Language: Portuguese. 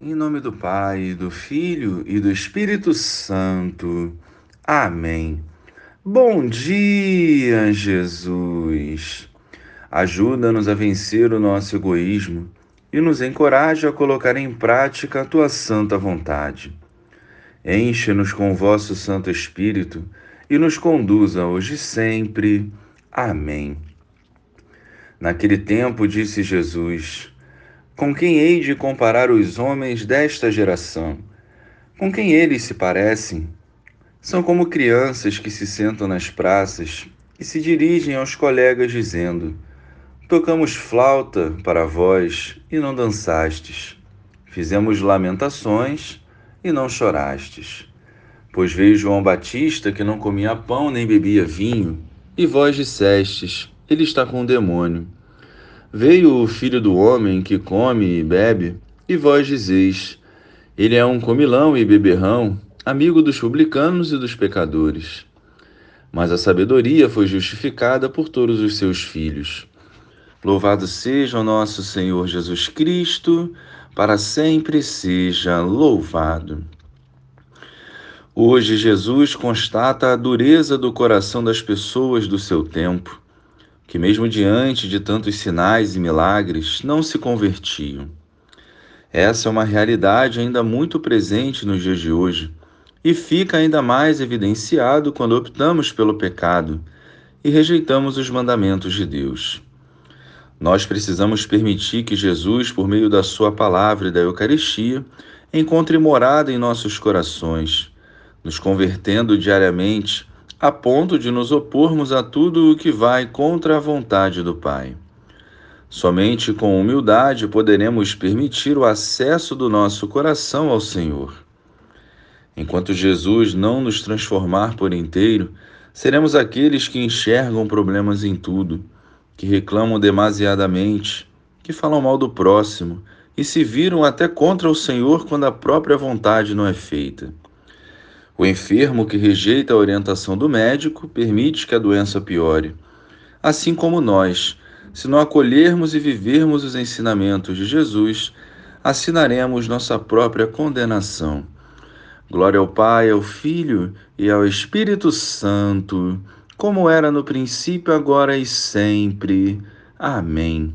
Em nome do Pai, do Filho e do Espírito Santo. Amém. Bom dia, Jesus. Ajuda-nos a vencer o nosso egoísmo e nos encoraja a colocar em prática a tua santa vontade. Enche-nos com o vosso Santo Espírito e nos conduza hoje e sempre. Amém. Naquele tempo disse Jesus: com quem hei de comparar os homens desta geração? Com quem eles se parecem? São como crianças que se sentam nas praças e se dirigem aos colegas dizendo: Tocamos flauta para vós e não dançastes. Fizemos lamentações e não chorastes. Pois veio João Batista que não comia pão nem bebia vinho, e vós dissestes: Ele está com o demônio. Veio o filho do homem que come e bebe, e vós dizeis: Ele é um comilão e beberrão, amigo dos publicanos e dos pecadores. Mas a sabedoria foi justificada por todos os seus filhos. Louvado seja o nosso Senhor Jesus Cristo, para sempre seja louvado. Hoje, Jesus constata a dureza do coração das pessoas do seu tempo que, mesmo diante de tantos sinais e milagres, não se convertiam. Essa é uma realidade ainda muito presente nos dias de hoje e fica ainda mais evidenciado quando optamos pelo pecado e rejeitamos os mandamentos de Deus. Nós precisamos permitir que Jesus, por meio da Sua palavra e da Eucaristia, encontre morada em nossos corações, nos convertendo diariamente a ponto de nos opormos a tudo o que vai contra a vontade do Pai. Somente com humildade poderemos permitir o acesso do nosso coração ao Senhor. Enquanto Jesus não nos transformar por inteiro, seremos aqueles que enxergam problemas em tudo, que reclamam demasiadamente, que falam mal do próximo e se viram até contra o Senhor quando a própria vontade não é feita. O enfermo que rejeita a orientação do médico permite que a doença piore. Assim como nós, se não acolhermos e vivermos os ensinamentos de Jesus, assinaremos nossa própria condenação. Glória ao Pai, ao Filho e ao Espírito Santo, como era no princípio, agora e sempre. Amém.